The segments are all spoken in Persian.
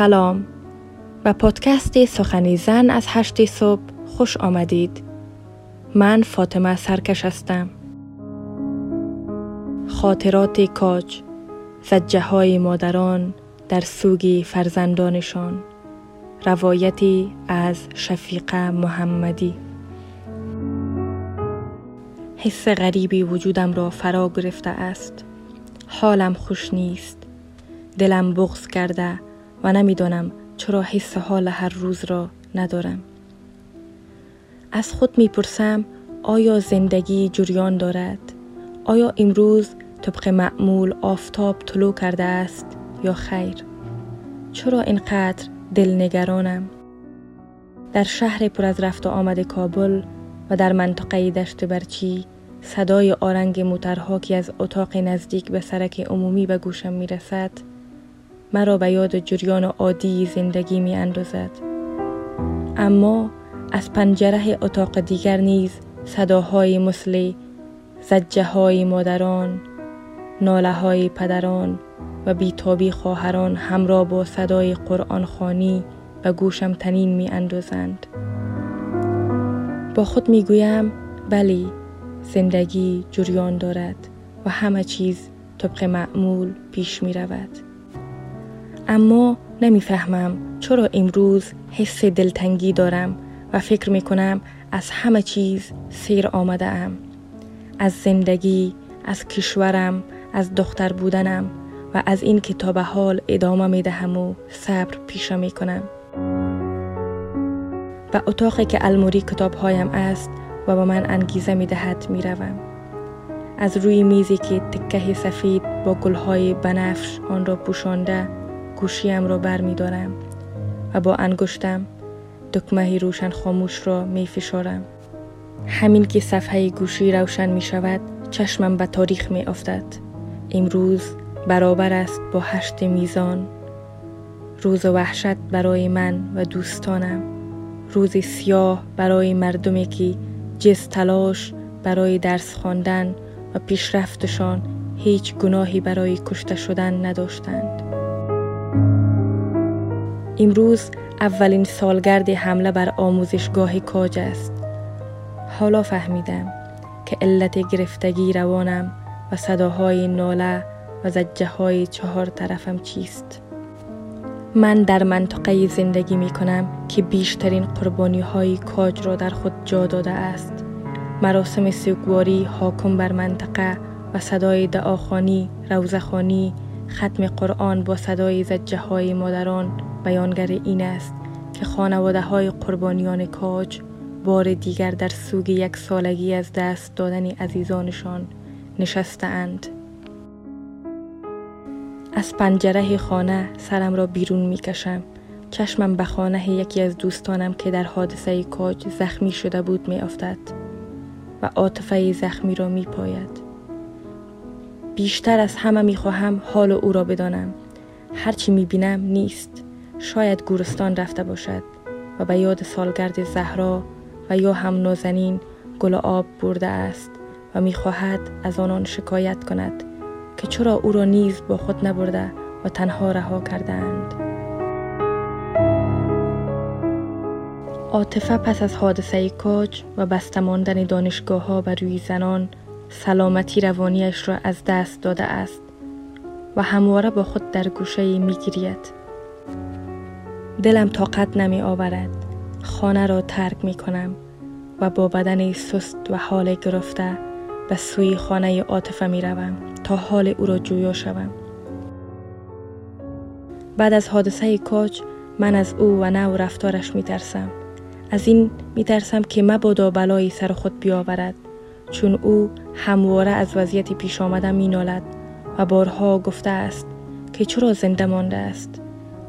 سلام و پادکست سخنی زن از هشت صبح خوش آمدید. من فاطمه سرکش هستم. خاطرات کاج زجه های مادران در سوگ فرزندانشان. روایتی از شفیقه محمدی. حس غریبی وجودم را فرا گرفته است. حالم خوش نیست. دلم بغض کرده. و نمی‌دانم چرا حس حال هر روز را ندارم. از خود می‌پرسم آیا زندگی جریان دارد؟ آیا امروز طبق معمول آفتاب طلوع کرده است یا خیر؟ چرا اینقدر دلنگرانم؟ در شهر پر از رفت و آمد کابل و در منطقه دشت برچی صدای آرنگ موترها که از اتاق نزدیک به سرک عمومی به گوشم می رسد مرا به یاد جریان عادی زندگی می اندازد. اما از پنجره اتاق دیگر نیز صداهای مثل زجه های مادران، ناله های پدران و بیتابی خواهران همراه با صدای قرآن خانی و گوشم تنین می اندازند. با خود می گویم بلی زندگی جریان دارد و همه چیز طبق معمول پیش می رود. اما نمی‌فهمم چرا امروز حس دلتنگی دارم و فکر می کنم از همه چیز سیر آمده ام. از زندگی، از کشورم، از دختر بودنم و از این که تا به حال ادامه می دهم و صبر پیشه می کنم. و اتاقی که الموری کتاب هایم است و با من انگیزه می دهد می روم. از روی میزی که تکه سفید با گلهای بنفش آن را پوشانده گوشیم را بر می دارم و با انگشتم دکمه روشن خاموش را می فشارم. همین که صفحه گوشی روشن می شود چشمم به تاریخ می افتد. امروز برابر است با هشت میزان روز وحشت برای من و دوستانم روز سیاه برای مردمی که جز تلاش برای درس خواندن و پیشرفتشان هیچ گناهی برای کشته شدن نداشتند امروز اولین سالگرد حمله بر آموزشگاه کاج است. حالا فهمیدم که علت گرفتگی روانم و صداهای ناله و زجه های چهار طرفم چیست. من در منطقه زندگی می کنم که بیشترین قربانی های کاج را در خود جا داده است. مراسم سوگواری حاکم بر منطقه و صدای دعاخانی، روزخانی، ختم قرآن با صدای زجه های مادران بیانگر این است که خانواده های قربانیان کاج بار دیگر در سوگ یک سالگی از دست دادن عزیزانشان نشستند. از پنجره خانه سرم را بیرون می کشم. چشمم به خانه یکی از دوستانم که در حادثه کاج زخمی شده بود می افتد و عاطفه زخمی را می پاید. بیشتر از همه می خواهم حال او را بدانم. هرچی می بینم نیست. شاید گورستان رفته باشد و به یاد سالگرد زهرا و یا هم نازنین گل آب برده است و می‌خواهد از آنان شکایت کند که چرا او را نیز با خود نبرده و تنها رها کردند. عاطفه پس از حادثه کاج و بسته ماندن دانشگاه ها بر روی زنان سلامتی روانیش را از دست داده است و همواره با خود در گوشه می گیرید. دلم طاقت نمی آورد خانه را ترک می کنم و با بدن سست و حال گرفته به سوی خانه عاطفه می روم تا حال او را جویا شوم. بعد از حادثه کاج من از او و نو رفتارش می ترسم. از این می ترسم که مبادا بلایی سر خود بیاورد چون او همواره از وضعیت پیش آمدن می نالد و بارها گفته است که چرا زنده مانده است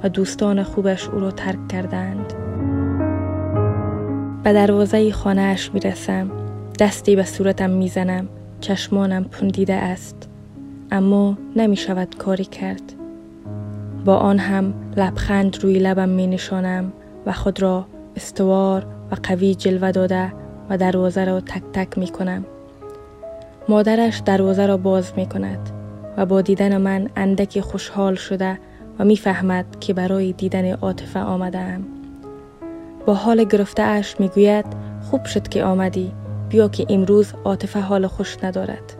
و دوستان خوبش او را ترک کردند. به دروازه خانهاش می رسم. دستی به صورتم می زنم. چشمانم پندیده است. اما نمی شود کاری کرد. با آن هم لبخند روی لبم می نشانم و خود را استوار و قوی جلوه داده و دروازه را تک تک می کنم. مادرش دروازه را باز می کند و با دیدن من اندکی خوشحال شده و می‌فهمد که برای دیدن عاطفه آمدم با حال گرفته اش می‌گوید خوب شد که آمدی. بیا که امروز عاطفه حال خوش ندارد.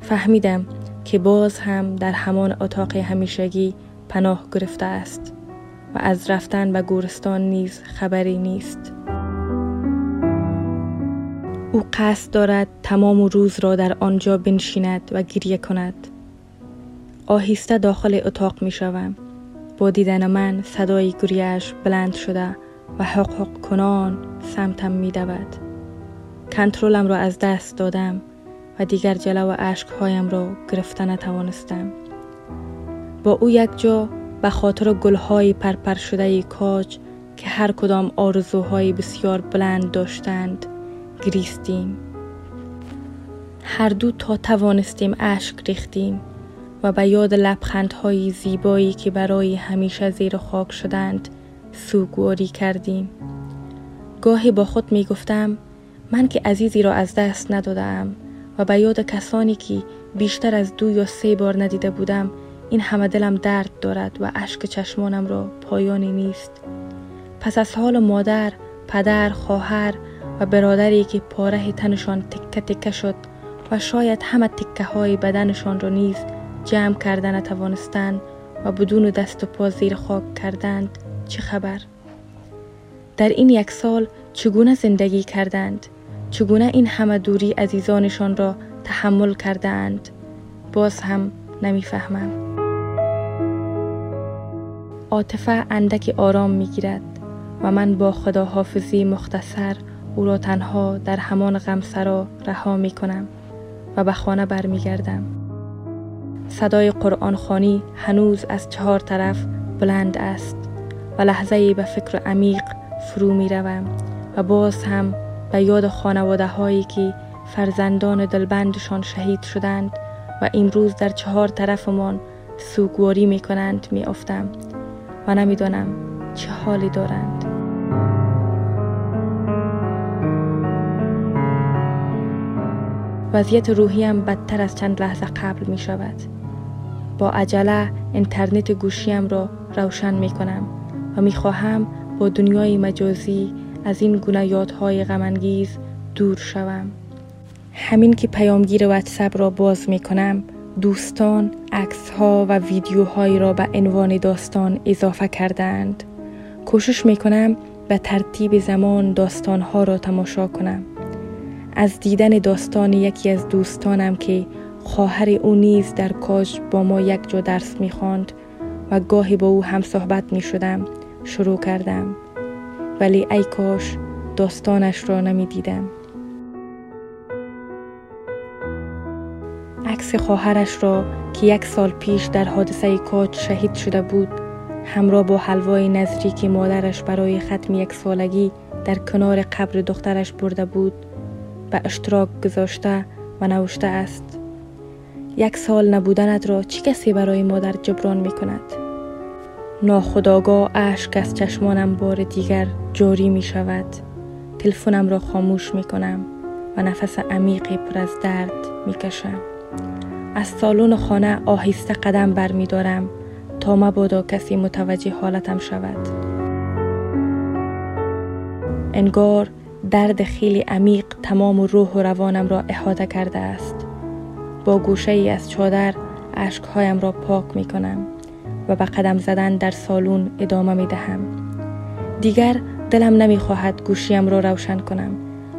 فهمیدم که باز هم در همان اتاق همیشگی پناه گرفته است و از رفتن به گورستان نیز خبری نیست. او قصد دارد تمام روز را در آنجا بنشیند و گریه کند. آهسته داخل اتاق می شوم. با دیدن من صدای گریهش بلند شده و حق حق کنان سمتم می دود. کنترلم را از دست دادم و دیگر جلو عشقهایم را گرفته نتوانستم. با او یک جا به خاطر گلهای پرپر شده کاج که هر کدام آرزوهای بسیار بلند داشتند گریستیم. هر دو تا توانستیم اشک ریختیم و به یاد لبخندهای زیبایی که برای همیشه زیر خاک شدند سوگواری کردیم. گاهی با خود می گفتم من که عزیزی را از دست ندادم و به یاد کسانی که بیشتر از دو یا سه بار ندیده بودم این همه دلم درد دارد و اشک چشمانم را پایانی نیست پس از حال مادر پدر خواهر و برادری که پاره تنشان تکه تکه شد و شاید همه تکه های بدنشان را نیز جمع کردن نتوانستند و بدون دست و پا زیر خاک کردند چه خبر؟ در این یک سال چگونه زندگی کردند؟ چگونه این همه دوری عزیزانشان را تحمل کردند؟ باز هم نمی‌فهمم. عاطفه اندکی آرام می‌گیرد و من با خداحافظی مختصر او را تنها در همان غمسرا رها می کنم و به خانه برمیگردم. صدای قرآن خانی هنوز از چهار طرف بلند است و لحظه به فکر عمیق فرو می روم و باز هم به یاد خانواده هایی که فرزندان دلبندشان شهید شدند و امروز در چهار طرفمان سوگواری می کنند می افتم و نمی‌دانم چه حالی دارند. وضعیت روحیم بدتر از چند لحظه قبل می شود. با عجله اینترنت گوشیم را روشن می کنم و می خواهم با دنیای مجازی از این گونه یادهای غمانگیز دور شوم. همین که پیامگیر واتساپ را باز می کنم دوستان عکس ها و ویدیوهایی را به عنوان داستان اضافه کردند. کوشش می کنم به ترتیب زمان داستان ها را تماشا کنم. از دیدن داستان یکی از دوستانم که خواهر او نیز در کاج با ما یک جا درس می‌خواند و گاهی با او هم صحبت می شدم شروع کردم. ولی ای کاش داستانش را نمی دیدم عکس خواهرش را که یک سال پیش در حادثه کاج شهید شده بود همراه با حلوای نظری که مادرش برای ختم یک سالگی در کنار قبر دخترش برده بود به اشتراک گذاشته و نوشته است یک سال نبودنت را چی کسی برای مادر جبران می کند؟ ناخداگاه اشک از چشمانم بار دیگر جاری می شود تلفنم را خاموش می کنم و نفس عمیقی پر از درد می کشم از سالن خانه آهسته قدم بر می دارم تا مبادا کسی متوجه حالتم شود. انگار درد خیلی عمیق تمام روح و روانم را احاطه کرده است. با گوشه ای از چادر اشکهایم را پاک می کنم و به قدم زدن در سالون ادامه می دهم دیگر دلم نمی خواهد گوشیم را روشن کنم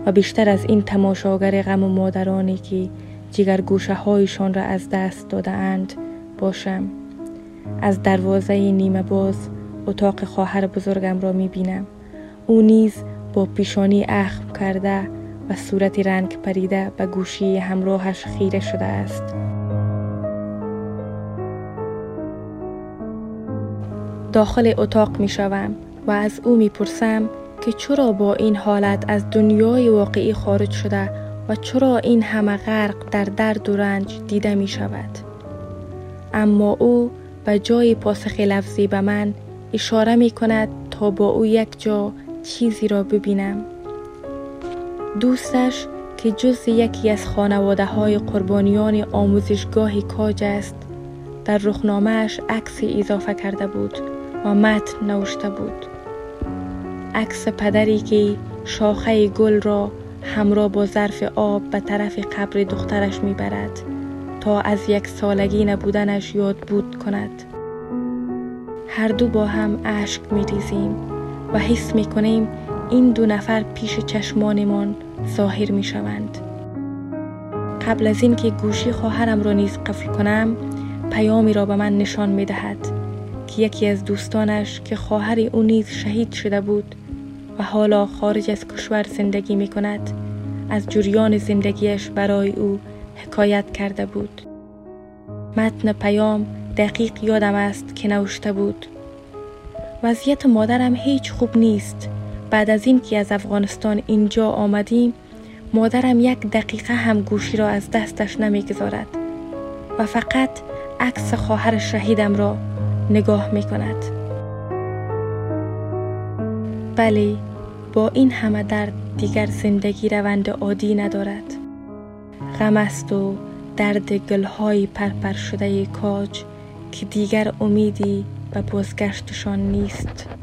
و بیشتر از این تماشاگر غم و مادرانی که جگر گوشه هایشان را از دست داده اند باشم. از دروازه نیمه باز اتاق خواهر بزرگم را می بینم او نیز با پیشانی اخم کرده و صورتی رنگ پریده به گوشی همراهش خیره شده است. داخل اتاق می شوم و از او می پرسم که چرا با این حالت از دنیای واقعی خارج شده و چرا این همه غرق در درد و رنج دیده می شود. اما او به جای پاسخ لفظی به من اشاره می کند تا با او یک جا چیزی را ببینم. دوستش که جز یکی از خانواده های قربانیان آموزشگاه کاج است در رخنامهش عکسی اضافه کرده بود و متن نوشته بود. عکس پدری که شاخه گل را همراه با ظرف آب به طرف قبر دخترش می‌برد تا از یک سالگی نبودنش یاد بود کند. هر دو با هم اشک میریزیم و حس می‌کنیم این دو نفر پیش چشمانمان ظاهر می‌شوند قبل از اینکه گوشی خواهرم را نیز قفل کنم پیامی را به من نشان می دهد که یکی از دوستانش که خواهر او نیز شهید شده بود و حالا خارج از کشور زندگی می کند از جریان زندگیش برای او حکایت کرده بود. متن پیام دقیق یادم است که نوشته بود وضعیت مادرم هیچ خوب نیست. بعد از اینکه از افغانستان اینجا آمدیم مادرم یک دقیقه هم گوشی را از دستش نمی‌گذارد و فقط عکس خواهر شهیدم را نگاه می کند بله با این همه درد دیگر زندگی روند عادی ندارد. غم است و درد گلهای پرپر شده کاج که دیگر امیدی به بازگشتشان نیست.